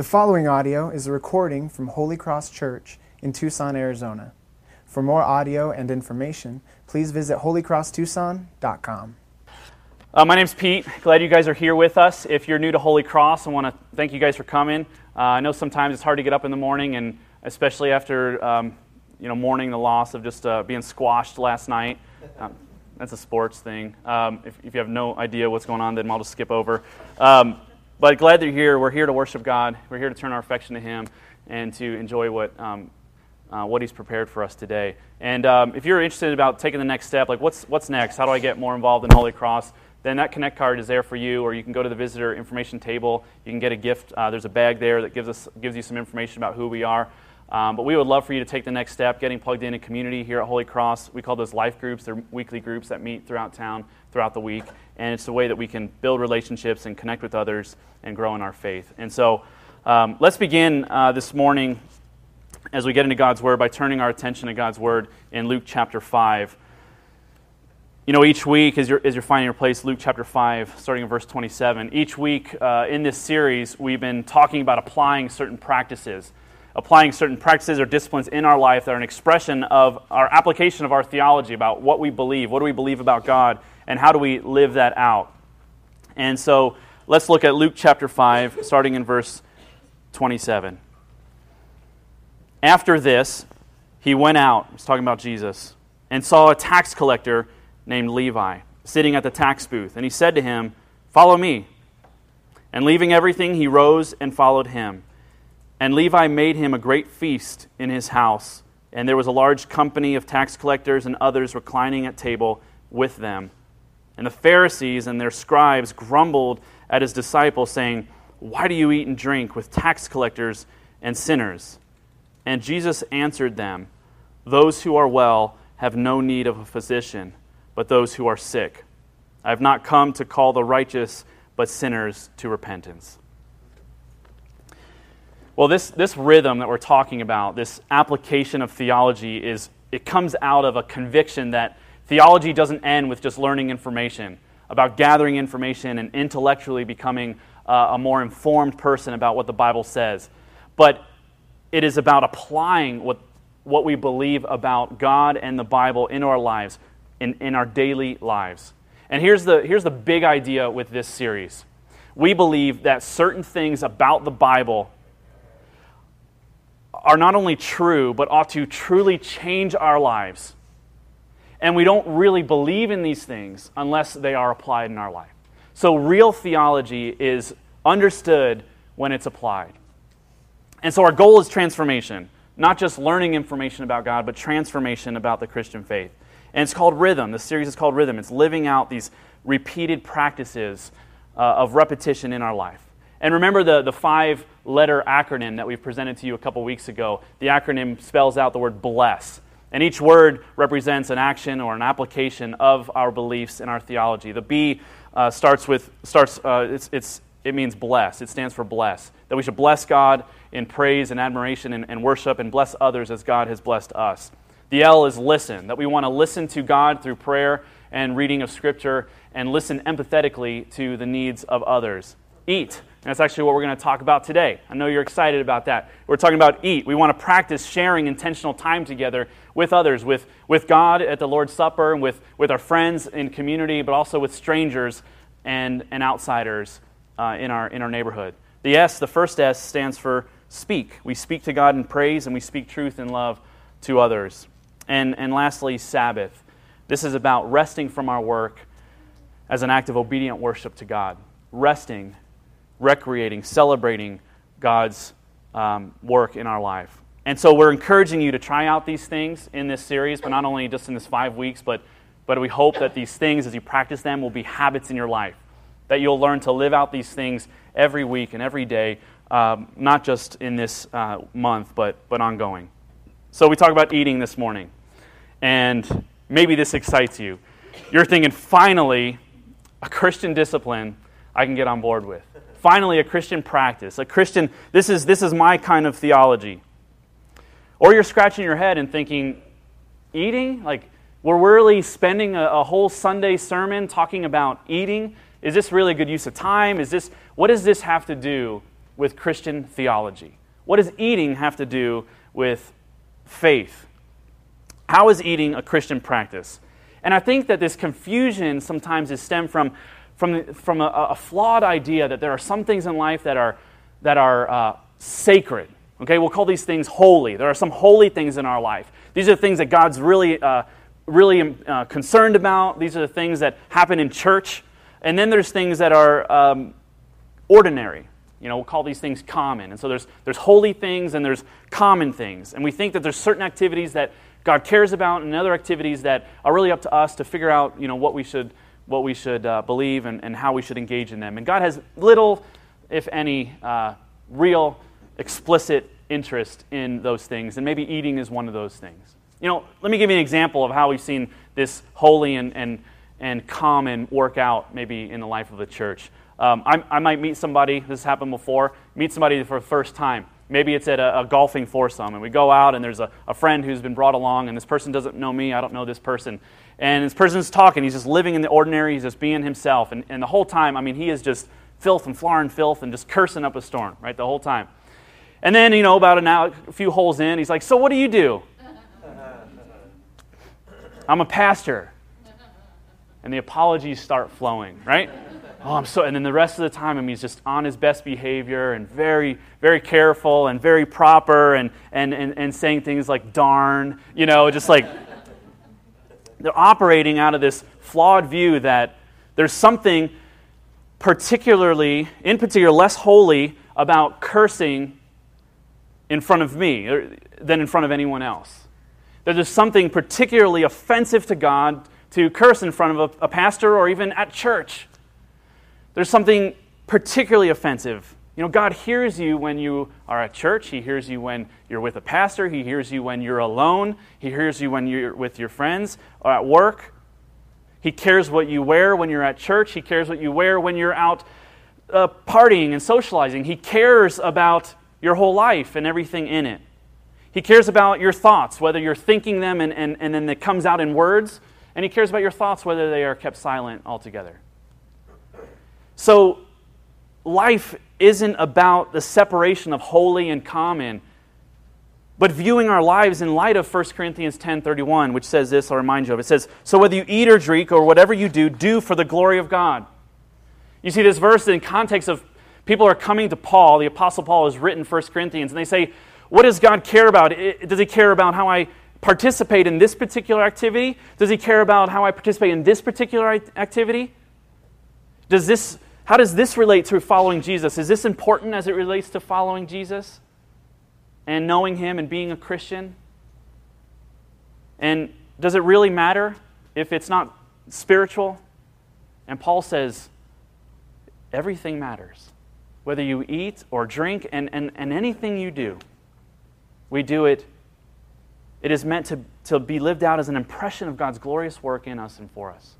The following audio is a recording from Holy Cross Church in Tucson, Arizona. For more audio and information, please visit holycrosstucson.com. Uh, my name's Pete. Glad you guys are here with us. If you're new to Holy Cross, I want to thank you guys for coming. Uh, I know sometimes it's hard to get up in the morning, and especially after um, you know mourning the loss of just uh, being squashed last night. Um, that's a sports thing. Um, if, if, you have no idea what's going on, then I'll just skip over. But glad that you're here. We're here to worship God. We're here to turn our affection to Him and to enjoy what, um, uh, what He's prepared for us today. And um, if you're interested about taking the next step, like what's, what's next? How do I get more involved in Holy Cross? Then that Connect card is there for you, or you can go to the visitor information table. You can get a gift. Uh, there's a bag there that gives, us, gives you some information about who we are. Um, but we would love for you to take the next step, getting plugged in a community here at Holy Cross. We call those life groups. They're weekly groups that meet throughout town, throughout the week. And it's a way that we can build relationships and connect with others and grow in our faith. And so um, let's begin uh, this morning as we get into God's Word by turning our attention to God's Word in Luke chapter 5. You know, each week, as you're, as you're finding your place, Luke chapter 5, starting in verse 27, each week uh, in this series, we've been talking about applying certain practices applying certain practices or disciplines in our life that are an expression of our application of our theology about what we believe, what do we believe about God, and how do we live that out. And so let's look at Luke chapter 5, starting in verse 27. After this, he went out, he's talking about Jesus, and saw a tax collector named Levi sitting at the tax booth. And he said to him, Follow me. And leaving everything, he rose and followed him. And Levi made him a great feast in his house, and there was a large company of tax collectors and others reclining at table with them. And the Pharisees and their scribes grumbled at his disciples, saying, Why do you eat and drink with tax collectors and sinners? And Jesus answered them, Those who are well have no need of a physician, but those who are sick. I have not come to call the righteous, but sinners to repentance. Well, this, this rhythm that we're talking about, this application of theology, is it comes out of a conviction that theology doesn't end with just learning information, about gathering information and intellectually becoming uh, a more informed person about what the Bible says. But it is about applying what, what we believe about God and the Bible in our lives, in, in our daily lives. And here's the, here's the big idea with this series. We believe that certain things about the Bible are not only true, but ought to truly change our lives. And we don't really believe in these things unless they are applied in our life. So, real theology is understood when it's applied. And so, our goal is transformation, not just learning information about God, but transformation about the Christian faith. And it's called Rhythm. The series is called Rhythm. It's living out these repeated practices uh, of repetition in our life. And remember the, the five letter acronym that we've presented to you a couple weeks ago. The acronym spells out the word bless. And each word represents an action or an application of our beliefs and our theology. The B uh, starts with, starts, uh, it's, it's, it means bless. It stands for bless. That we should bless God in praise and admiration and, and worship and bless others as God has blessed us. The L is listen. That we want to listen to God through prayer and reading of Scripture and listen empathetically to the needs of others. Eat and that's actually what we're going to talk about today. I know you're excited about that. We're talking about eat. We want to practice sharing intentional time together with others, with, with God at the Lord's Supper, and with, with our friends in community, but also with strangers and, and outsiders uh, in, our, in our neighborhood. The S, the first S, stands for speak. We speak to God in praise, and we speak truth and love to others. And, and lastly, Sabbath. This is about resting from our work as an act of obedient worship to God. Resting recreating, celebrating God's um, work in our life. And so we're encouraging you to try out these things in this series, but not only just in this five weeks, but, but we hope that these things, as you practice them, will be habits in your life. That you'll learn to live out these things every week and every day, um, not just in this uh, month, but, but ongoing. So we talk about eating this morning. And maybe this excites you. You're thinking, finally, a Christian discipline I can get on board with finally a Christian practice, a Christian, this is, this is my kind of theology. Or you're scratching your head and thinking, eating? Like, we're really spending a, a whole Sunday sermon talking about eating? Is this really good use of time? Is this, what does this have to do with Christian theology? What does eating have to do with faith? How is eating a Christian practice? And I think that this confusion sometimes is stemmed from, from, from a, a flawed idea that there are some things in life that are, that are uh, sacred. Okay, we'll call these things holy. There are some holy things in our life. These are the things that God's really, uh, really uh, concerned about. These are the things that happen in church. And then there's things that are um, ordinary. You know, we'll call these things common. And so there's, there's holy things and there's common things. And we think that there's certain activities that God cares about and other activities that are really up to us to figure out, you know, what we should, what we should uh, believe and, and how we should engage in them. And God has little, if any, uh, real explicit interest in those things. And maybe eating is one of those things. You know, let me give you an example of how we've seen this holy and, and, and common work out maybe in the life of the church. Um, I, I, might meet somebody, this has happened before, meet somebody for the first time. Maybe it's at a, a golfing foursome, and we go out, and there's a, a friend who's been brought along, and this person doesn't know me, I don't know this person. And this person's talking, he's just living in the ordinary, he's just being himself. And, and the whole time, I mean, he is just filth and floor and filth and just cursing up a storm, right, the whole time. And then, you know, about an hour, a few holes in, he's like, So what do you do? I'm a pastor. And the apologies start flowing, right? oh, I'm so, and then the rest of the time, I mean, he's just on his best behavior and very, very careful and very proper and, and, and, and saying things like darn, you know, just like they're operating out of this flawed view that there's something particularly, in particular, less holy about cursing in front of me than in front of anyone else. That there's something particularly offensive to God to curse in front of a, a pastor or even at church. There's something particularly offensive. You know, God hears you when you are at church. He hears you when you're with a pastor. He hears you when you're alone. He hears you when you're with your friends or at work. He cares what you wear when you're at church. He cares what you wear when you're out uh, partying and socializing. He cares about your whole life and everything in it. He cares about your thoughts, whether you're thinking them and, and, and then it comes out in words. And He cares about your thoughts, whether they are kept silent altogether. So, life isn't about the separation of holy and common, but viewing our lives in light of 1 Corinthians 10:31, which says this, I'll remind you of. It says, "So whether you eat or drink or whatever you do, do for the glory of God." You see this verse in context of people are coming to Paul, the apostle Paul has written 1 Corinthians, and they say, "What does God care about? Does he care about how I participate in this particular activity? Does he care about how I participate in this particular activity? Does this how does this relate to following Jesus? Is this important as it relates to following Jesus and knowing Him and being a Christian? And does it really matter if it's not spiritual? And Paul says, everything matters. Whether you eat or drink and, and, and anything you do, we do it. It is meant to, to be lived out as an impression of God's glorious work in us and for us,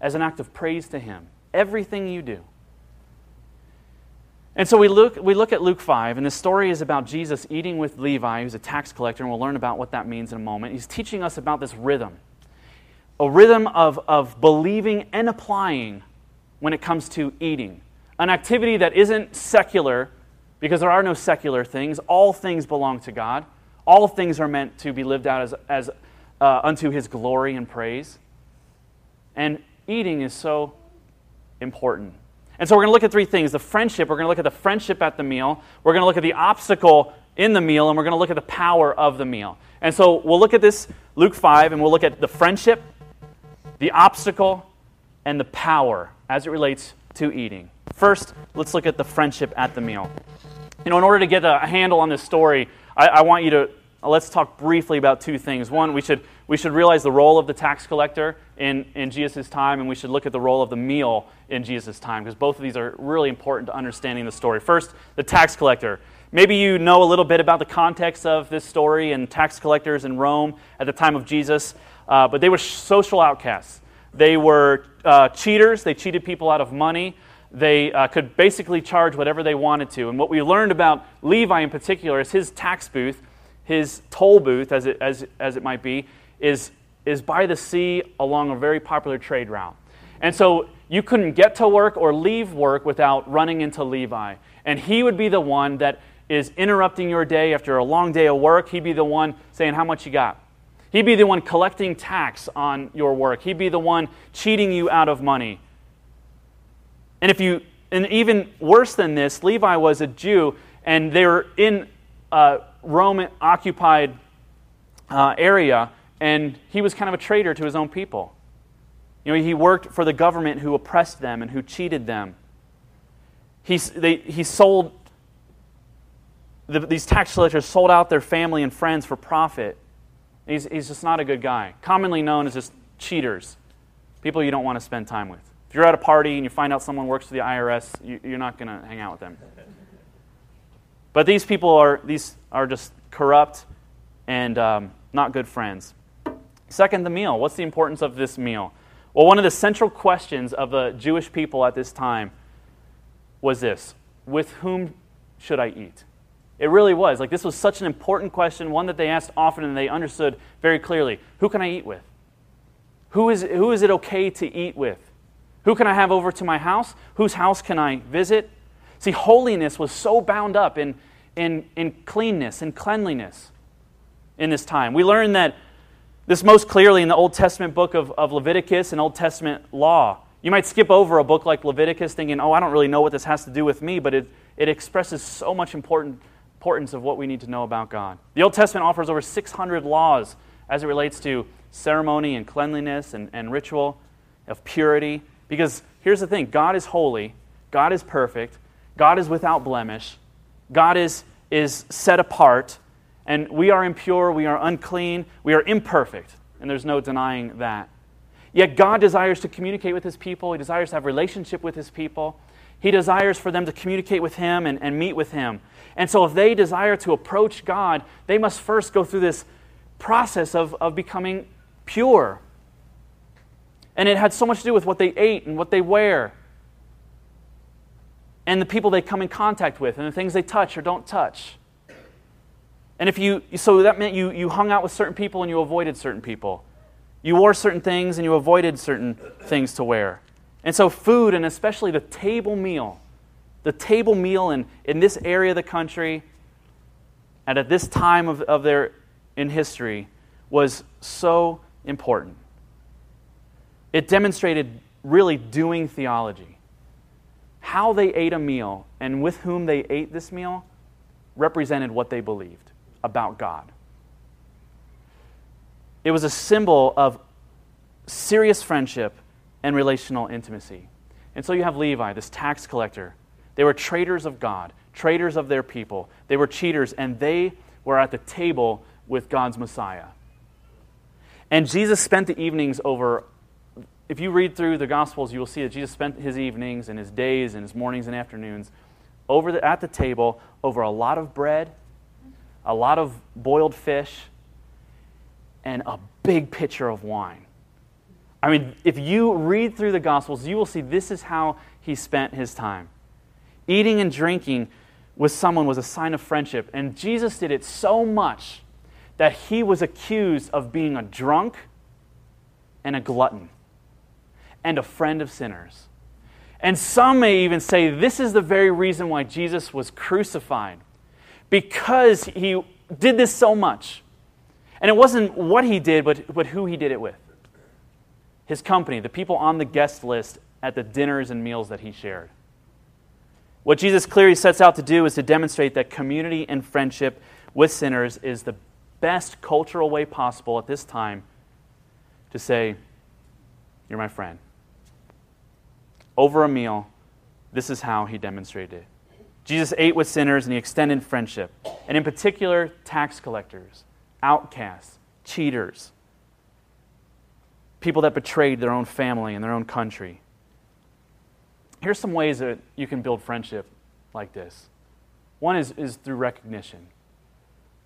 as an act of praise to Him everything you do. And so we look, we look at Luke 5, and the story is about Jesus eating with Levi, who's a tax collector, and we'll learn about what that means in a moment. He's teaching us about this rhythm a rhythm of, of believing and applying when it comes to eating. An activity that isn't secular, because there are no secular things. All things belong to God, all things are meant to be lived out as, as uh, unto his glory and praise. And eating is so important. And so we're going to look at three things the friendship, we're going to look at the friendship at the meal, we're going to look at the obstacle in the meal, and we're going to look at the power of the meal. And so we'll look at this, Luke 5, and we'll look at the friendship, the obstacle, and the power as it relates to eating. First, let's look at the friendship at the meal. You know, in order to get a handle on this story, I, I want you to let's talk briefly about two things. One, we should, we should realize the role of the tax collector in, in Jesus' time, and we should look at the role of the meal in Jesus' time, because both of these are really important to understanding the story. First, the tax collector. Maybe you know a little bit about the context of this story and tax collectors in Rome at the time of Jesus, uh, but they were social outcasts. They were uh, cheaters, they cheated people out of money. They uh, could basically charge whatever they wanted to. And what we learned about Levi in particular is his tax booth his toll booth, as it, as, as it might be, is, is by the sea along a very popular trade route. And so you couldn't get to work or leave work without running into Levi. And he would be the one that is interrupting your day after a long day of work. He'd be the one saying, How much you got? He'd be the one collecting tax on your work. He'd be the one cheating you out of money. And if you, and even worse than this, Levi was a Jew, and they were in a Roman occupied uh, area, and he was kind of a traitor to his own people. You know, he worked for the government who oppressed them and who cheated them. He, they, he sold, the, these tax collectors sold out their family and friends for profit. He's, he's just not a good guy. Commonly known as just cheaters, people you don't want to spend time with. If you're at a party and you find out someone works for the IRS, you, you're not going to hang out with them. But these people are, these are just corrupt and um, not good friends. Second, the meal. What's the importance of this meal? Well, one of the central questions of the Jewish people at this time was this With whom should I eat? It really was. Like, this was such an important question, one that they asked often and they understood very clearly. Who can I eat with? Who is, who is it okay to eat with? Who can I have over to my house? Whose house can I visit? See, holiness was so bound up in, in, in cleanness and cleanliness in this time. We learn that this most clearly in the Old Testament book of, of Leviticus and Old Testament law. You might skip over a book like Leviticus thinking, oh, I don't really know what this has to do with me, but it, it expresses so much important, importance of what we need to know about God. The Old Testament offers over 600 laws as it relates to ceremony and cleanliness and, and ritual, of purity. Because here's the thing God is holy, God is perfect, God is without blemish, God is, is set apart, and we are impure, we are unclean, we are imperfect, and there's no denying that. Yet God desires to communicate with his people, he desires to have relationship with his people. He desires for them to communicate with him and, and meet with him. And so if they desire to approach God, they must first go through this process of, of becoming pure. And it had so much to do with what they ate and what they wear and the people they come in contact with and the things they touch or don't touch. And if you, so that meant you, you hung out with certain people and you avoided certain people. You wore certain things and you avoided certain things to wear. And so, food, and especially the table meal, the table meal in, in this area of the country and at this time of, of their in history was so important. It demonstrated really doing theology. How they ate a meal and with whom they ate this meal represented what they believed about God. It was a symbol of serious friendship and relational intimacy. And so you have Levi, this tax collector. They were traitors of God, traitors of their people. They were cheaters, and they were at the table with God's Messiah. And Jesus spent the evenings over. If you read through the Gospels, you will see that Jesus spent his evenings and his days and his mornings and afternoons over the, at the table over a lot of bread a lot of boiled fish, and a big pitcher of wine. I mean, if you read through the Gospels, you will see this is how he spent his time. Eating and drinking with someone was a sign of friendship, and Jesus did it so much that he was accused of being a drunk and a glutton and a friend of sinners. And some may even say this is the very reason why Jesus was crucified because he did this so much. And it wasn't what he did, but, but who he did it with. His company, the people on the guest list at the dinners and meals that he shared. What Jesus clearly sets out to do is to demonstrate that community and friendship with sinners is the best cultural way possible at this time to say, You're my friend. Over a meal, this is how he demonstrated it. Jesus ate with sinners and he extended friendship, and in particular, tax collectors, outcasts, cheaters, people that betrayed their own family and their own country. Here's some ways that you can build friendship like this. One is, is through recognition.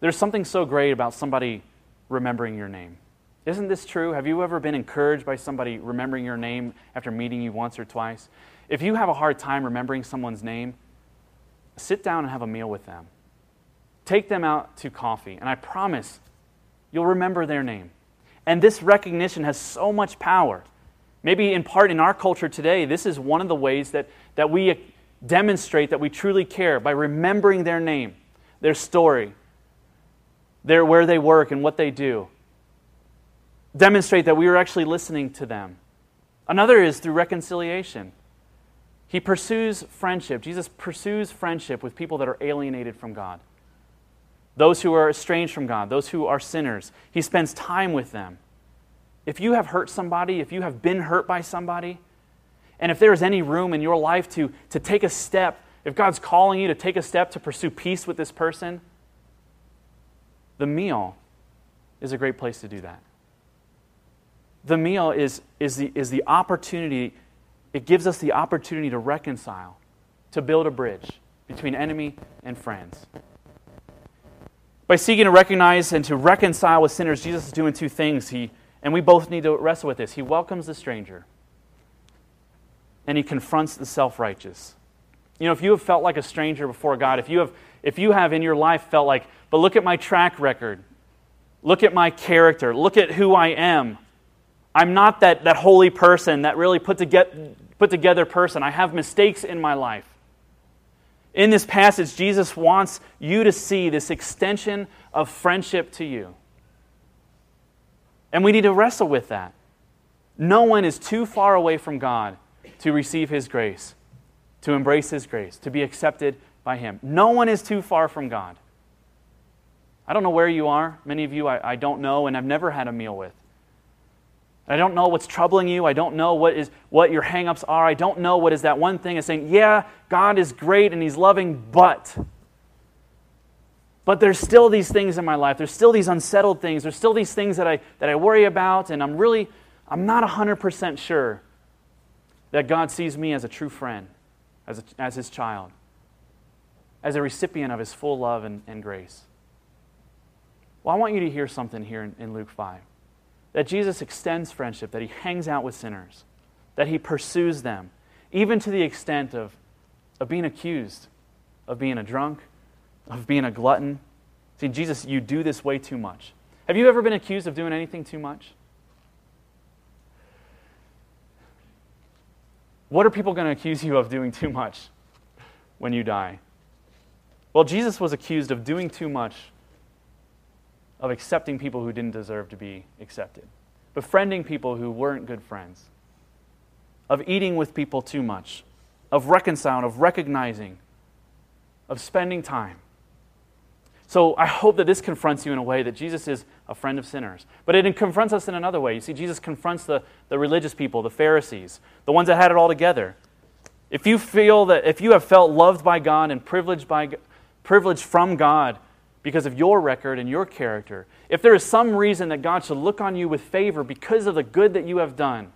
There's something so great about somebody remembering your name. Isn't this true? Have you ever been encouraged by somebody remembering your name after meeting you once or twice? If you have a hard time remembering someone's name, sit down and have a meal with them. Take them out to coffee, and I promise you'll remember their name. And this recognition has so much power. Maybe in part in our culture today, this is one of the ways that, that we demonstrate that we truly care by remembering their name, their story, their, where they work, and what they do. Demonstrate that we are actually listening to them. Another is through reconciliation. He pursues friendship. Jesus pursues friendship with people that are alienated from God, those who are estranged from God, those who are sinners. He spends time with them. If you have hurt somebody, if you have been hurt by somebody, and if there is any room in your life to, to take a step, if God's calling you to take a step to pursue peace with this person, the meal is a great place to do that. The meal is, is, the, is the opportunity, it gives us the opportunity to reconcile, to build a bridge between enemy and friends. By seeking to recognize and to reconcile with sinners, Jesus is doing two things. He, and we both need to wrestle with this. He welcomes the stranger and he confronts the self righteous. You know, if you have felt like a stranger before God, if you have, if you have in your life felt like, but look at my track record, look at my character, look at who I am. I'm not that, that holy person, that really put, to get, put together person. I have mistakes in my life. In this passage, Jesus wants you to see this extension of friendship to you. And we need to wrestle with that. No one is too far away from God to receive His grace, to embrace His grace, to be accepted by Him. No one is too far from God. I don't know where you are. Many of you I, I don't know and I've never had a meal with. I don't know what's troubling you. I don't know what, is, what your hangups are. I don't know what is that one thing is saying, yeah, God is great and He's loving, but. But there's still these things in my life. There's still these unsettled things. There's still these things that I, that I worry about, and I'm really, I'm not 100% sure that God sees me as a true friend, as, a, as his child, as a recipient of his full love and, and grace. Well, I want you to hear something here in, in Luke 5 that Jesus extends friendship, that he hangs out with sinners, that he pursues them, even to the extent of, of being accused of being a drunk, of being a glutton. See, Jesus, you do this way too much. Have you ever been accused of doing anything too much? What are people going to accuse you of doing too much when you die? Well, Jesus was accused of doing too much, of accepting people who didn't deserve to be accepted, befriending people who weren't good friends, of eating with people too much, of reconciling, of recognizing, of spending time. So I hope that this confronts you in a way that Jesus is a friend of sinners. But it confronts us in another way. You see, Jesus confronts the, the religious people, the Pharisees, the ones that had it all together. If you feel that, if you have felt loved by God and privileged, by, privileged from God because of your record and your character, if there is some reason that God should look on you with favor because of the good that you have done,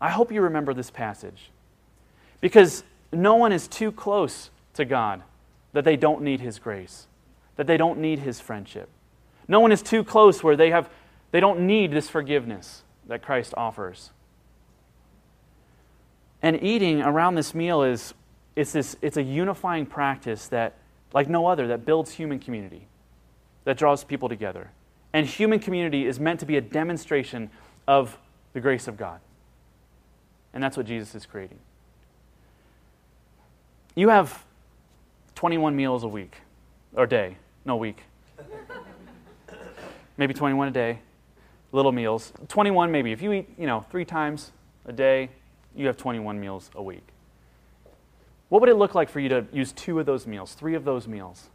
I hope you remember this passage. Because no one is too close to God that they don't need His grace, that they don't need His friendship. No one is too close where they, have, they don't need this forgiveness that Christ offers. And eating around this meal is it's, this, it's a unifying practice that, like no other, that builds human community, that draws people together. And human community is meant to be a demonstration of the grace of God. And that's what Jesus is creating. You have 21 meals a week, or day, no week. maybe 21 a day, little meals. 21 maybe. If you eat, you know, three times a day, you have 21 meals a week. What would it look like for you to use two of those meals, three of those meals?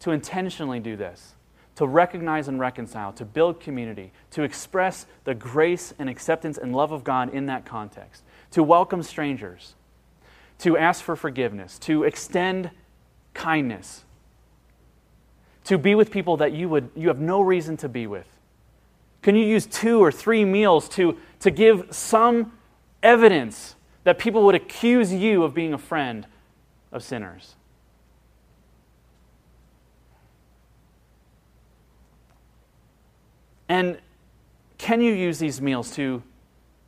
To intentionally do this, to recognize and reconcile, to build community, to express the grace and acceptance and love of God in that context, to welcome strangers, to ask for forgiveness, to extend kindness, to be with people that you, would, you have no reason to be with? Can you use two or three meals to, to give some evidence that people would accuse you of being a friend of sinners? And can you use these meals to,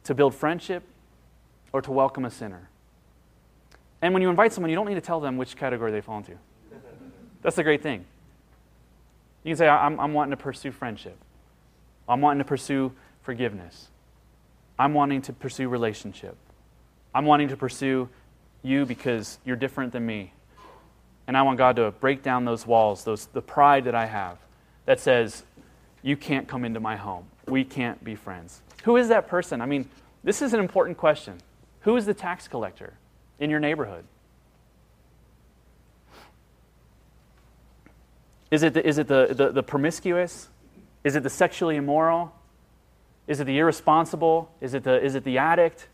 to build friendship or to welcome a sinner? And when you invite someone, you don't need to tell them which category they fall into. That's the great thing. You can say, I'm, I'm wanting to pursue friendship. I'm wanting to pursue forgiveness. I'm wanting to pursue relationship. I'm wanting to pursue you because you're different than me. And I want God to break down those walls, those, the pride that I have that says, you can't come into my home. We can't be friends. Who is that person? I mean, this is an important question. Who is the tax collector in your neighborhood? Is it the, is it the, the, the promiscuous? Is it the sexually immoral? Is it the irresponsible? Is it the, is it the addict?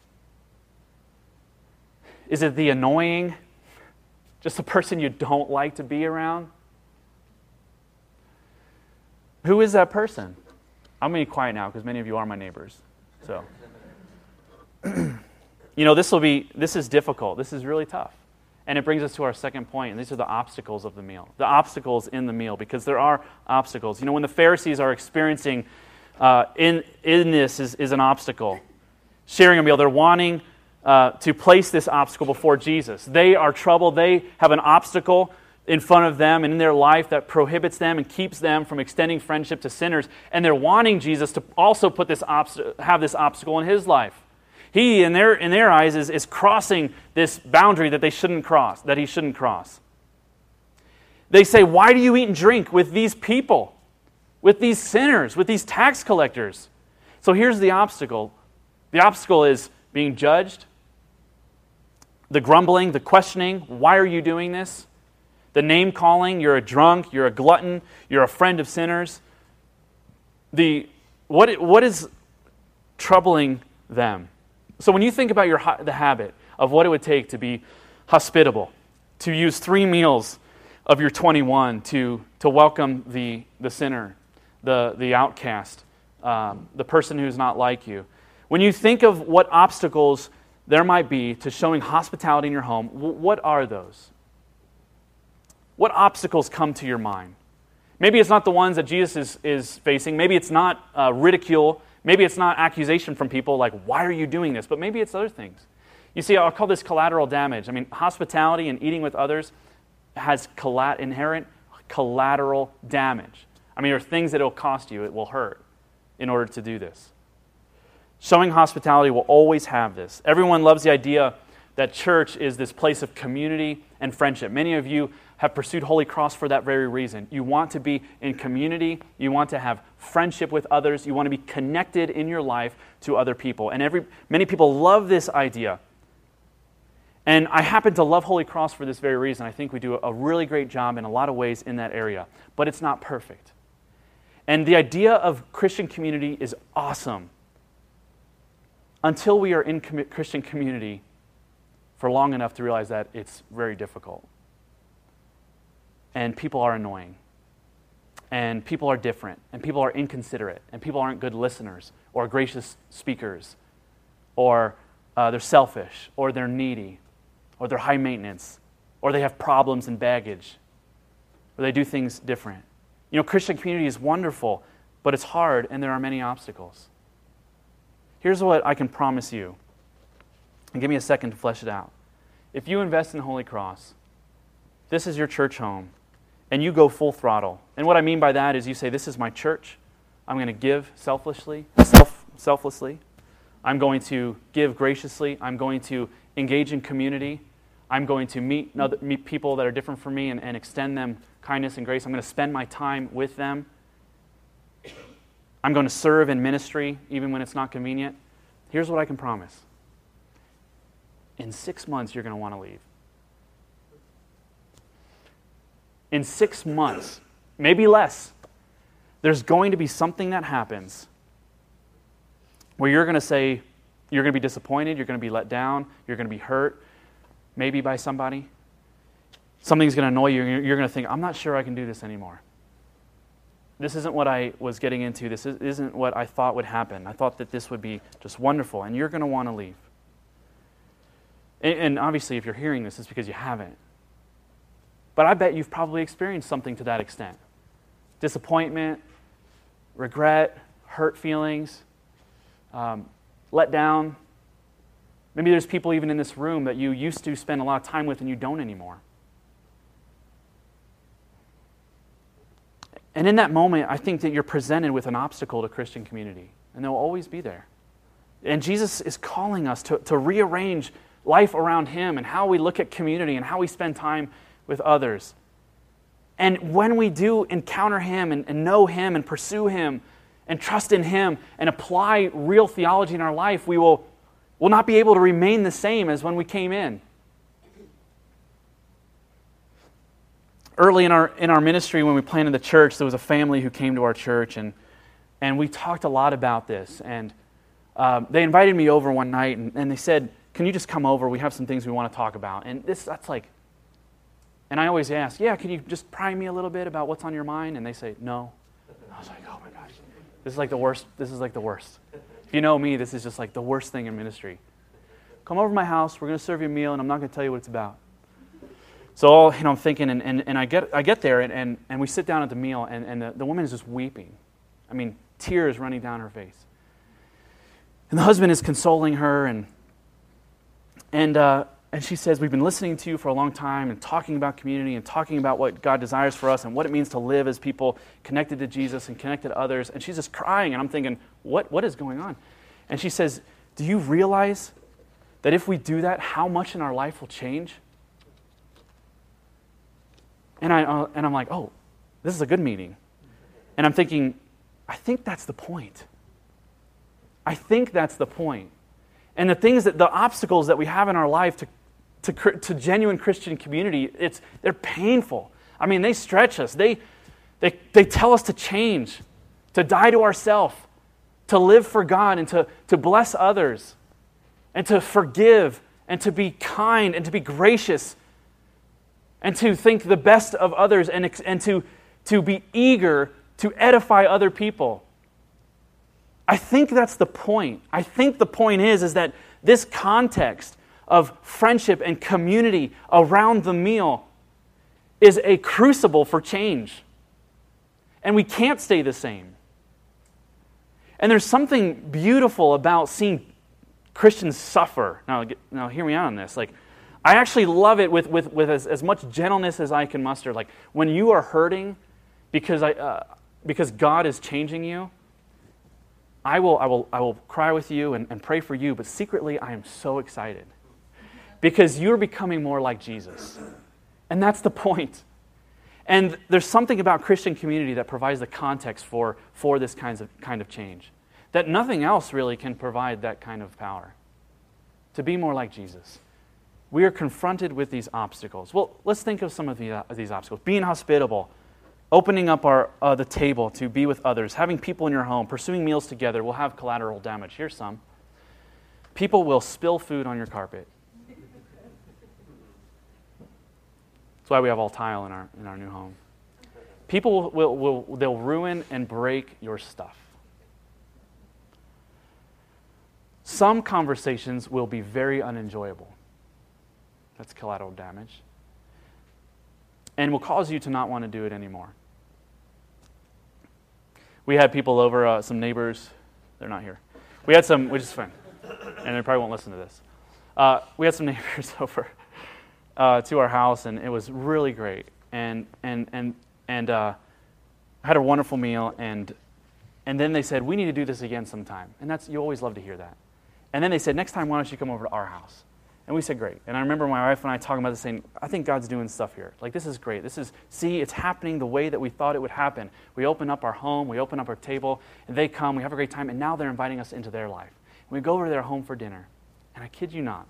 Is it the annoying? Just the person you don't like to be around? Who is that person? I'm going to be quiet now because many of you are my neighbors. So, you know, this will be, this is difficult. This is really tough. And it brings us to our second point, and these are the obstacles of the meal. The obstacles in the meal, because there are obstacles. You know, when the Pharisees are experiencing uh, in, in this is, is an obstacle, sharing a meal, they're wanting uh, to place this obstacle before Jesus. They are troubled. They have an obstacle in front of them and in their life that prohibits them and keeps them from extending friendship to sinners. And they're wanting Jesus to also put this have this obstacle in his life. He, in their, in their eyes, is, is crossing this boundary that they shouldn't cross, that he shouldn't cross. They say, Why do you eat and drink with these people, with these sinners, with these tax collectors? So here's the obstacle the obstacle is being judged, the grumbling, the questioning. Why are you doing this? The name calling, you're a drunk, you're a glutton, you're a friend of sinners. The, what, what is troubling them? So when you think about your, the habit of what it would take to be hospitable, to use three meals of your 21 to, to welcome the, the sinner, the, the outcast, um, the person who's not like you. When you think of what obstacles there might be to showing hospitality in your home, what are those? What obstacles come to your mind? Maybe it's not the ones that Jesus is, is facing. Maybe it's not uh, ridicule Maybe it's not accusation from people like, why are you doing this? But maybe it's other things. You see, I'll call this collateral damage. I mean, hospitality and eating with others has collat- inherent collateral damage. I mean, there are things that it will cost you, it will hurt in order to do this. Showing hospitality will always have this. Everyone loves the idea that church is this place of community and friendship. Many of you have pursued Holy Cross for that very reason. You want to be in community, you want to have friendship with others, you want to be connected in your life to other people. And every, many people love this idea. And I happen to love Holy Cross for this very reason. I think we do a really great job in a lot of ways in that area, but it's not perfect. And the idea of Christian community is awesome until we are in com- Christian community for long enough to realize that it's very difficult and people are annoying, and people are different, and people are inconsiderate, and people aren't good listeners or gracious speakers, or uh, they're selfish, or they're needy, or they're high maintenance, or they have problems and baggage, or they do things different. You know, Christian community is wonderful, but it's hard, and there are many obstacles. Here's what I can promise you, and give me a second to flesh it out. If you invest in the Holy Cross, this is your church home and you go full throttle. And what I mean by that is you say, This is my church. I'm going to give selflessly, self, selflessly. I'm going to give graciously. I'm going to engage in community. I'm going to meet, meet people that are different from me and, and extend them kindness and grace. I'm going to spend my time with them. I'm going to serve in ministry even when it's not convenient. Here's what I can promise in six months, you're going to want to leave in six months, maybe less, there's going to be something that happens where you're going to say, you're going to be disappointed, you're going to be let down, you're going to be hurt, maybe by somebody. Something's going to annoy you, you're going to think, I'm not sure I can do this anymore. This isn't what I was getting into. This isn't what I thought would happen. I thought that this would be just wonderful, and you're going to want to leave. And obviously, if you're hearing this, it's because you haven't. But I bet you've probably experienced something to that extent disappointment, regret, hurt feelings, um, let down. Maybe there's people even in this room that you used to spend a lot of time with and you don't anymore. And in that moment, I think that you're presented with an obstacle to Christian community, and they'll always be there. And Jesus is calling us to, to rearrange life around Him and how we look at community and how we spend time with others. And when we do encounter Him and, and know Him and pursue Him and trust in Him and apply real theology in our life, we will, will not be able to remain the same as when we came in. Early in our, in our ministry, when we planted the church, there was a family who came to our church, and, and we talked a lot about this. And um, they invited me over one night, and, and they said, Can you just come over? We have some things we want to talk about. And this, that's like, and I always ask, Yeah, can you just prime me a little bit about what's on your mind? And they say, No. I was like, Oh my gosh, this is like the worst. This is like the worst. If you know me, this is just like the worst thing in ministry. Come over to my house, we're going to serve you a meal, and I'm not going to tell you what it's about. So you know, I'm thinking, and, and, and I, get, I get there, and, and, and we sit down at the meal, and, and the, the woman is just weeping. I mean, tears running down her face. And the husband is consoling her, and, and, uh, and she says, We've been listening to you for a long time and talking about community and talking about what God desires for us and what it means to live as people connected to Jesus and connected to others. And she's just crying, and I'm thinking, What, what is going on? And she says, Do you realize that if we do that, how much in our life will change? And, I, uh, and I'm like, Oh, this is a good meeting. And I'm thinking, I think that's the point. I think that's the point. And the things that the obstacles that we have in our life to, to, to genuine Christian community, it's, they're painful. I mean, they stretch us. They, they, they tell us to change, to die to ourselves, to live for God, and to, to bless others, and to forgive, and to be kind, and to be gracious, and to think the best of others, and, and to, to be eager to edify other people. I think that's the point. I think the point is, is that this context of friendship and community around the meal is a crucible for change. And we can't stay the same. And there's something beautiful about seeing Christians suffer. Now, now hear me out on this. Like, I actually love it with, with, with as, as much gentleness as I can muster. Like, when you are hurting because, I, uh, because God is changing you, I will, I will, I will cry with you and, and pray for you, but secretly I am so excited because you're becoming more like Jesus. And that's the point. And there's something about Christian community that provides the context for, for this kinds of, kind of change. That nothing else really can provide that kind of power. To be more like Jesus. We are confronted with these obstacles. Well, let's think of some of, the, uh, these obstacles. Being hospitable, opening up our, uh, the table to be with others, having people in your home, pursuing meals together will have collateral damage. Here's some. People will spill food on your carpet. That's why we have all tile in our, in our new home. People will, will, will they'll ruin and break your stuff. Some conversations will be very unenjoyable. That's collateral damage. And will cause you to not want to do it anymore. We had people over, uh, some neighbors. They're not here. We had some, which is fine, and they probably won't listen to this. Uh, we had some neighbors over uh, to our house, and it was really great. And and and and uh, had a wonderful meal, and and then they said we need to do this again sometime. And that's you always love to hear that. And then they said next time, why don't you come over to our house? And we said, great. And I remember my wife and I talking about this saying, I think God's doing stuff here. Like, this is great. This is, see, it's happening the way that we thought it would happen. We open up our home, we open up our table, and they come, we have a great time, and now they're inviting us into their life. And we go over to their home for dinner. And I kid you not,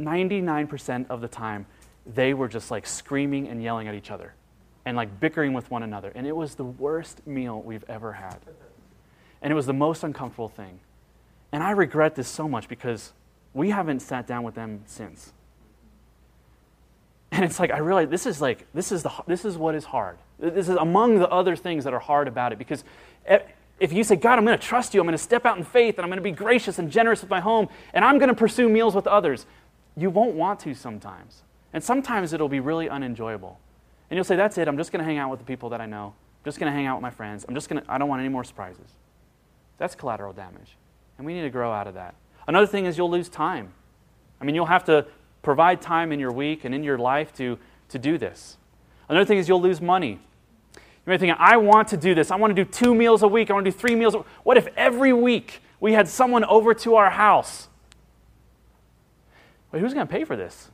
99% of the time, they were just like screaming and yelling at each other and like bickering with one another. And it was the worst meal we've ever had. And it was the most uncomfortable thing. And I regret this so much because we haven't sat down with them since. And it's like, I realize this is like, this is, the, this is what is hard. This is among the other things that are hard about it because if you say, God, I'm going to trust you, I'm going to step out in faith, and I'm going to be gracious and generous with my home, and I'm going to pursue meals with others, you won't want to sometimes. And sometimes it'll be really unenjoyable. And you'll say, That's it, I'm just going to hang out with the people that I know. I'm just going to hang out with my friends. I'm just going to, I don't want any more surprises. That's collateral damage. And we need to grow out of that. Another thing is you'll lose time. I mean, you'll have to provide time in your week and in your life to, to do this. Another thing is you'll lose money. You may think, I want to do this. I want to do two meals a week. I want to do three meals. What if every week we had someone over to our house? but who's going to pay for this?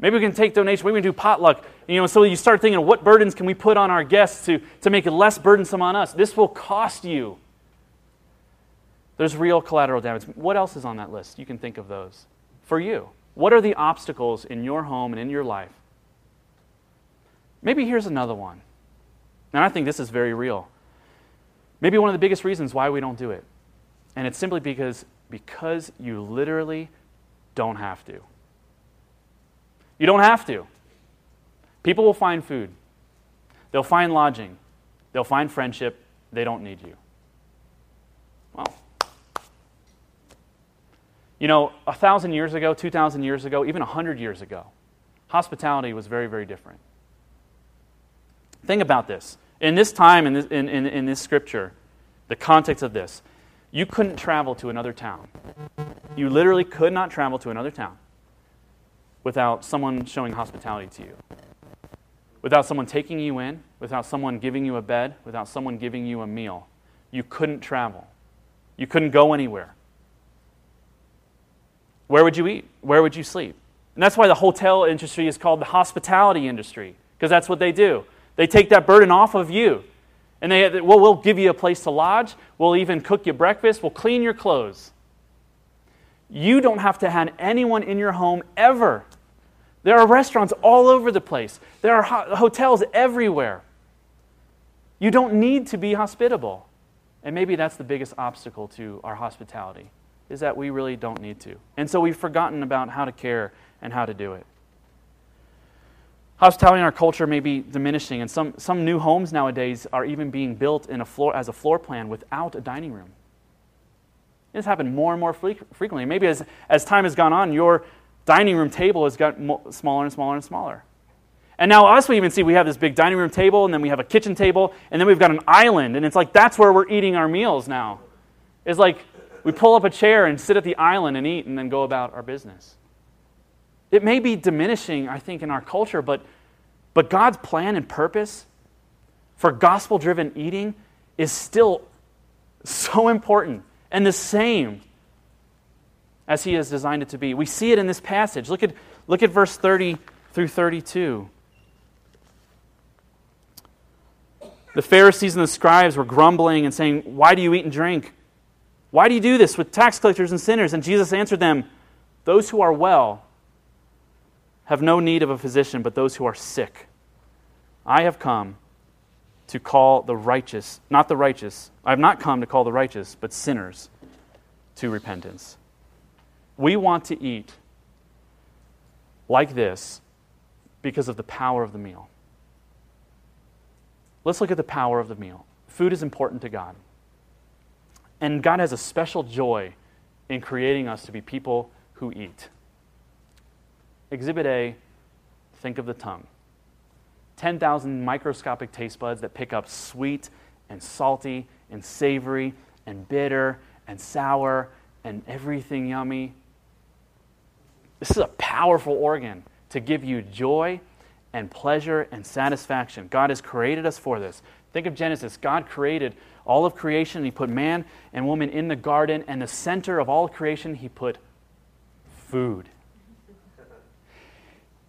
Maybe we can take donations. Maybe we can do potluck. You know, so you start thinking, what burdens can we put on our guests to, to make it less burdensome on us? This will cost you. There's real collateral damage. What else is on that list? You can think of those for you. What are the obstacles in your home and in your life? Maybe here's another one. And I think this is very real. Maybe one of the biggest reasons why we don't do it. And it's simply because because you literally don't have to. You don't have to. People will find food. They'll find lodging. They'll find friendship. They don't need you. Well, you know, a thousand years ago, two thousand years ago, even a hundred years ago, hospitality was very, very different. Think about this. In this time, in this, in, in, in this scripture, the context of this, you couldn't travel to another town. You literally could not travel to another town without someone showing hospitality to you, without someone taking you in, without someone giving you a bed, without someone giving you a meal. You couldn't travel. You couldn't go anywhere. Where would you eat? Where would you sleep? And that's why the hotel industry is called the hospitality industry, because that's what they do. They take that burden off of you. And they, well, we'll give you a place to lodge. We'll even cook you breakfast. We'll clean your clothes. You don't have to have anyone in your home ever. There are restaurants all over the place, there are ho- hotels everywhere. You don't need to be hospitable. And maybe that's the biggest obstacle to our hospitality, is that we really don't need to. And so we've forgotten about how to care and how to do it. Hospitality in our culture may be diminishing, and some, some new homes nowadays are even being built in a floor, as a floor plan without a dining room. It's happened more and more frequently. Maybe as, as time has gone on, your dining room table has gotten smaller and smaller and smaller. And now, us, we even see we have this big dining room table, and then we have a kitchen table, and then we've got an island, and it's like that's where we're eating our meals now. It's like we pull up a chair and sit at the island and eat, and then go about our business. It may be diminishing, I think, in our culture, but, but God's plan and purpose for gospel driven eating is still so important and the same as He has designed it to be. We see it in this passage. Look at, look at verse 30 through 32. The Pharisees and the scribes were grumbling and saying, Why do you eat and drink? Why do you do this with tax collectors and sinners? And Jesus answered them, Those who are well have no need of a physician, but those who are sick. I have come to call the righteous, not the righteous. I have not come to call the righteous, but sinners to repentance. We want to eat like this because of the power of the meal. Let's look at the power of the meal. Food is important to God. And God has a special joy in creating us to be people who eat. Exhibit A think of the tongue 10,000 microscopic taste buds that pick up sweet and salty and savory and bitter and sour and everything yummy. This is a powerful organ to give you joy and pleasure and satisfaction. God has created us for this. Think of Genesis. God created all of creation. He put man and woman in the garden, and the center of all creation, He put food.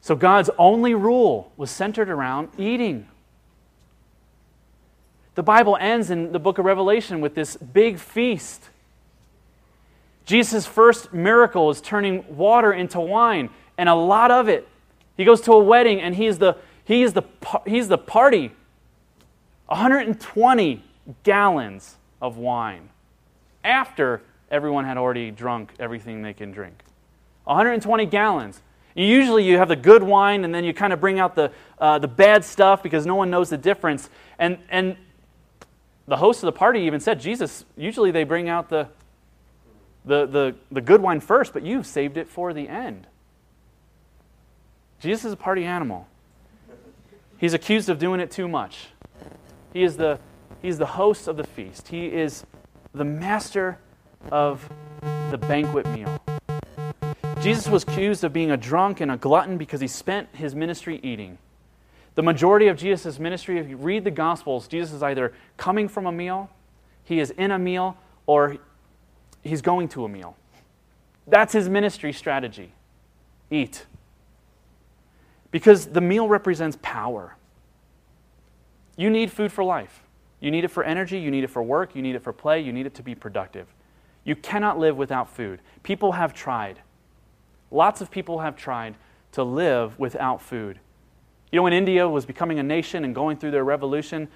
So God's only rule was centered around eating. The Bible ends in the book of Revelation with this big feast. Jesus' first miracle is turning water into wine, and a lot of it. He goes to a wedding, and he's the, he is the, he's the party. 120 gallons of wine after everyone had already drunk everything they can drink. 120 gallons. Usually you have the good wine and then you kind of bring out the, uh, the bad stuff because no one knows the difference. And, and the host of the party even said, Jesus, usually they bring out the, the, the, the good wine first, but you've saved it for the end. Jesus is a party animal. He's accused of doing it too much. He is the, he's the host of the feast, he is the master of the banquet meal. Jesus was accused of being a drunk and a glutton because he spent his ministry eating. The majority of Jesus' ministry, if you read the Gospels, Jesus is either coming from a meal, he is in a meal, or he's going to a meal. That's his ministry strategy eat. Because the meal represents power. You need food for life. You need it for energy, you need it for work, you need it for play, you need it to be productive. You cannot live without food. People have tried. Lots of people have tried to live without food. You know, when India was becoming a nation and going through their revolution,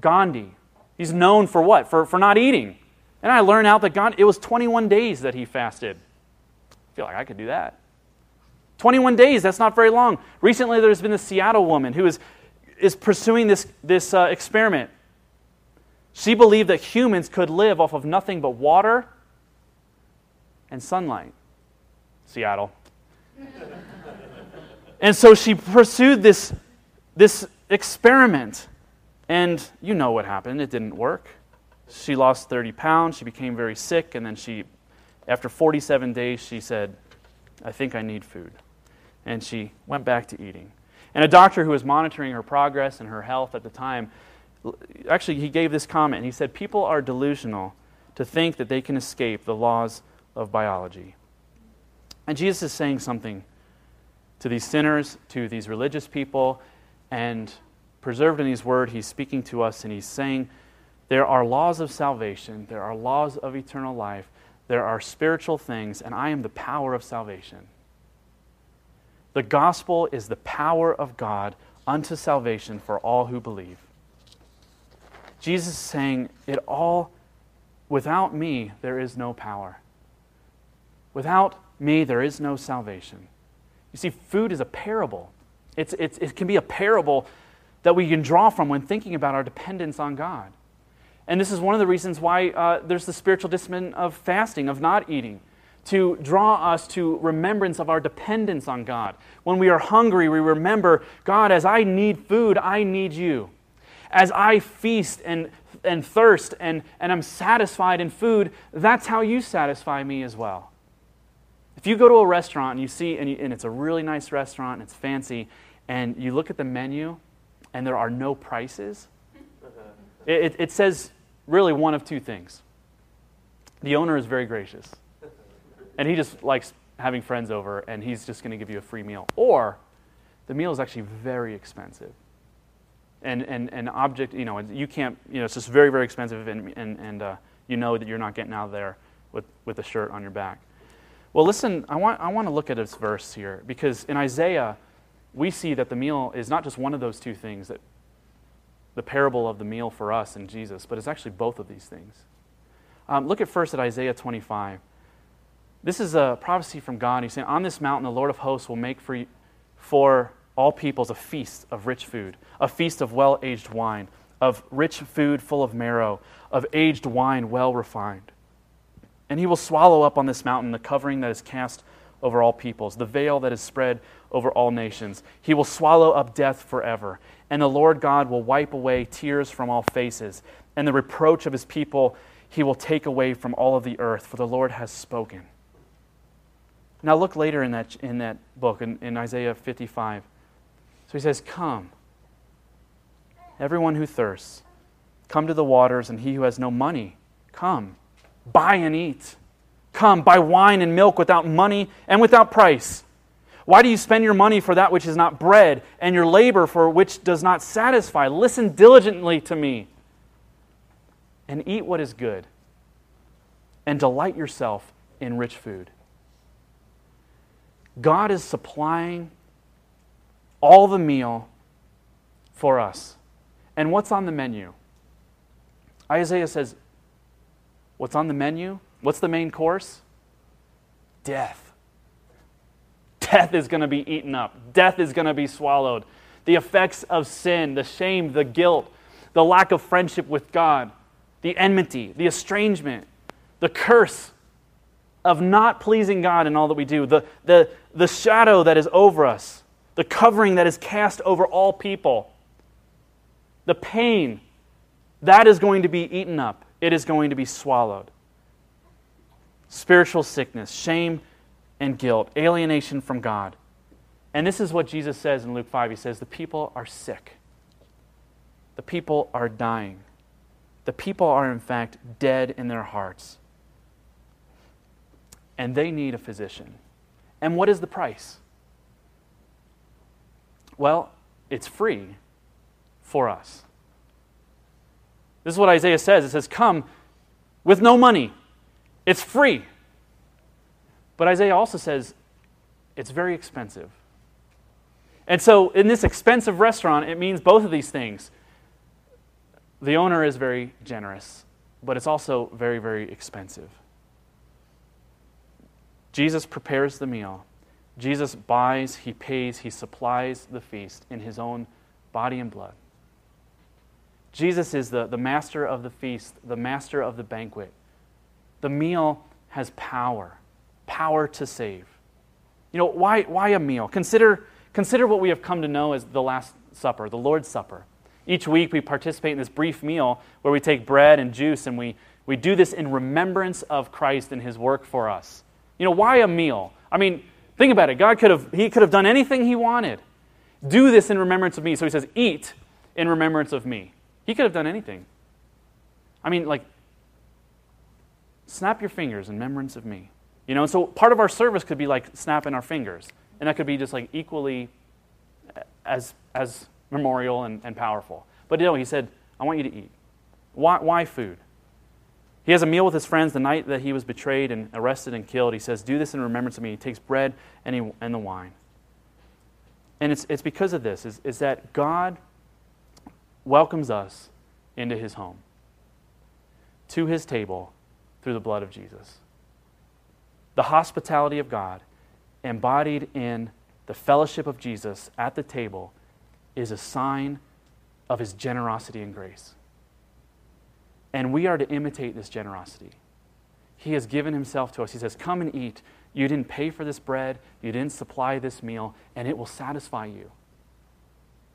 Gandhi, he's known for what? For, for not eating. And I learned out that Gandhi, it was 21 days that he fasted. I feel like I could do that. 21 days, that's not very long. Recently, there's been a Seattle woman who is, is pursuing this, this uh, experiment. She believed that humans could live off of nothing but water and sunlight. Seattle. and so she pursued this, this experiment. And you know what happened. It didn't work. She lost 30 pounds. She became very sick. And then she, after 47 days, she said, I think I need food. And she went back to eating. And a doctor who was monitoring her progress and her health at the time, actually, he gave this comment. He said, People are delusional to think that they can escape the laws of biology. And Jesus is saying something to these sinners, to these religious people, and preserved in his word, he's speaking to us and he's saying, There are laws of salvation, there are laws of eternal life, there are spiritual things, and I am the power of salvation. The gospel is the power of God unto salvation for all who believe. Jesus is saying, It all, without me, there is no power. Without me, there is no salvation. You see, food is a parable. It's, it's, it can be a parable that we can draw from when thinking about our dependence on God. And this is one of the reasons why uh, there's the spiritual discipline of fasting, of not eating, to draw us to remembrance of our dependence on God. When we are hungry, we remember, God, as I need food, I need you. As I feast and, and thirst and, and I'm satisfied in food, that's how you satisfy me as well. If you go to a restaurant and you see, and, you, and it's a really nice restaurant and it's fancy, and you look at the menu and there are no prices, it, it says really one of two things. The owner is very gracious, and he just likes having friends over, and he's just going to give you a free meal. Or the meal is actually very expensive. And, and, and object, you know, you can't, you know, it's just very, very expensive, and, and, and uh, you know that you're not getting out of there with, with a shirt on your back. Well, listen, I want, I want to look at this verse here because in Isaiah, we see that the meal is not just one of those two things, that the parable of the meal for us and Jesus, but it's actually both of these things. Um, look at first at Isaiah 25. This is a prophecy from God. He's saying, On this mountain, the Lord of hosts will make for, for all peoples a feast of rich food, a feast of well aged wine, of rich food full of marrow, of aged wine well refined. And he will swallow up on this mountain the covering that is cast over all peoples, the veil that is spread over all nations. He will swallow up death forever. And the Lord God will wipe away tears from all faces, and the reproach of his people he will take away from all of the earth, for the Lord has spoken. Now look later in that, in that book, in, in Isaiah 55. So he says, Come, everyone who thirsts, come to the waters, and he who has no money, come. Buy and eat. Come, buy wine and milk without money and without price. Why do you spend your money for that which is not bread, and your labor for which does not satisfy? Listen diligently to me, and eat what is good, and delight yourself in rich food. God is supplying all the meal for us. And what's on the menu? Isaiah says, What's on the menu? What's the main course? Death. Death is going to be eaten up, death is going to be swallowed. The effects of sin, the shame, the guilt, the lack of friendship with God, the enmity, the estrangement, the curse of not pleasing God in all that we do, the, the, the shadow that is over us, the covering that is cast over all people, the pain, that is going to be eaten up it is going to be swallowed. Spiritual sickness, shame, and guilt, alienation from God. And this is what Jesus says in Luke 5. He says, The people are sick, the people are dying, the people are, in fact, dead in their hearts. And they need a physician. And what is the price? Well, it's free for us. This is what Isaiah says it says, Come with no money, it's free. But Isaiah also says, It's very expensive. And so, in this expensive restaurant, it means both of these things. The owner is very generous, but it's also very, very expensive. Jesus prepares the meal. Jesus buys, he pays, he supplies the feast in his own body and blood. Jesus is the, the master of the feast, the master of the banquet. The meal has power, power to save. You know, why, why a meal? Consider, consider what we have come to know as the Last Supper, the Lord's Supper. Each week we participate in this brief meal where we take bread and juice and we, we do this in remembrance of Christ and his work for us. You know, why a meal? I mean, think about it. God could have, he could have done anything he wanted. Do this in remembrance of me. So he says, eat in remembrance of me. He could have done anything. I mean, like, snap your fingers in remembrance of me. You know, and so part of our service could be like snapping our fingers. And that could be just like equally as, as memorial and, and powerful. But know, he said, I want you to eat. Why, why food? He has a meal with his friends the night that he was betrayed and arrested and killed. He says, Do this in remembrance of me. He takes bread and, he, and the wine. And it's, it's because of this, is, is that God welcomes us into his home, to his table through the blood of Jesus. The hospitality of God, embodied in the fellowship of Jesus at the table, is a sign of his generosity and grace. And we are to imitate this generosity. He has given himself to us. He says, Come and eat. You didn't pay for this bread, you didn't supply this meal, and it will satisfy you.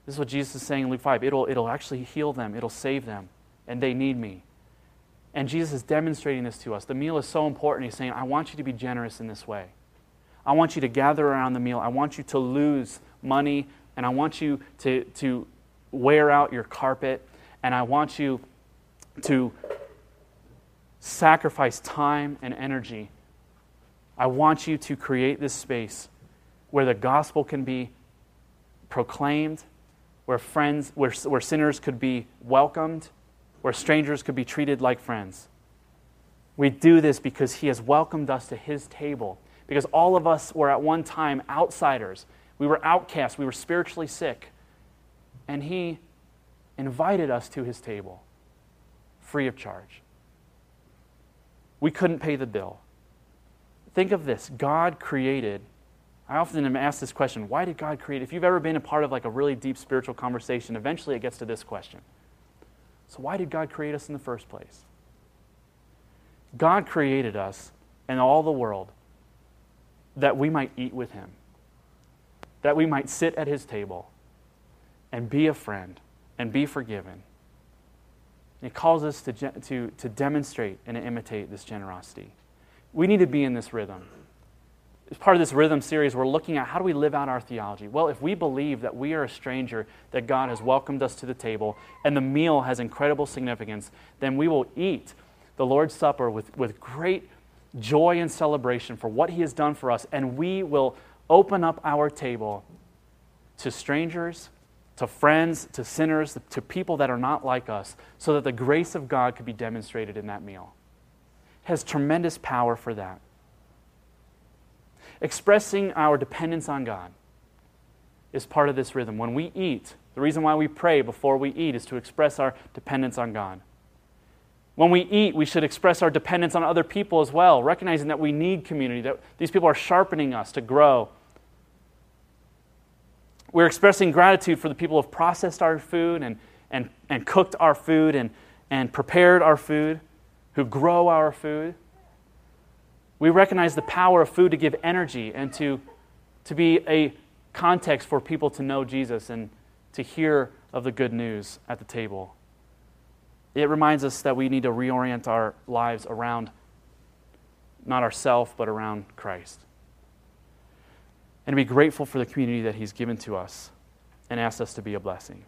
This is what Jesus is saying in Luke 5. It'll, it'll actually heal them, it'll save them, and they need me. And Jesus is demonstrating this to us. The meal is so important. He's saying, I want you to be generous in this way. I want you to gather around the meal. I want you to lose money, and I want you to, to wear out your carpet, and I want you to sacrifice time and energy. I want you to create this space where the gospel can be proclaimed where friends, where, where sinners could be welcomed, where strangers could be treated like friends. We do this because He has welcomed us to His table. Because all of us were at one time outsiders. We were outcasts. We were spiritually sick. And He invited us to His table free of charge. We couldn't pay the bill. Think of this God created I often am asked this question why did God create? If you've ever been a part of like a really deep spiritual conversation, eventually it gets to this question. So, why did God create us in the first place? God created us and all the world that we might eat with Him, that we might sit at His table and be a friend and be forgiven. He calls us to, to, to demonstrate and to imitate this generosity. We need to be in this rhythm as part of this rhythm series, we're looking at how do we live out our theology? Well, if we believe that we are a stranger, that God has welcomed us to the table, and the meal has incredible significance, then we will eat the Lord's Supper with, with great joy and celebration for what He has done for us, and we will open up our table to strangers, to friends, to sinners, to people that are not like us, so that the grace of God could be demonstrated in that meal. It has tremendous power for that expressing our dependence on God is part of this rhythm. When we eat, the reason why we pray before we eat is to express our dependence on God. When we eat, we should express our dependence on other people as well, recognizing that we need community, that these people are sharpening us to grow. We're expressing gratitude for the people who have processed our food and, and, and cooked our food and, and prepared our food, who grow our food. We recognize the power of food to give energy and to, to be a context for people to know Jesus and to hear of the good news at the table. It reminds us that we need to reorient our lives around not ourselves, but around Christ. And to be grateful for the community that He's given to us and asked us to be a blessing.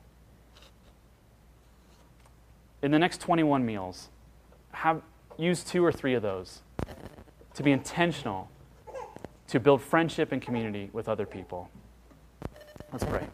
In the next 21 meals, have, use two or three of those to be intentional, to build friendship and community with other people. Let's pray.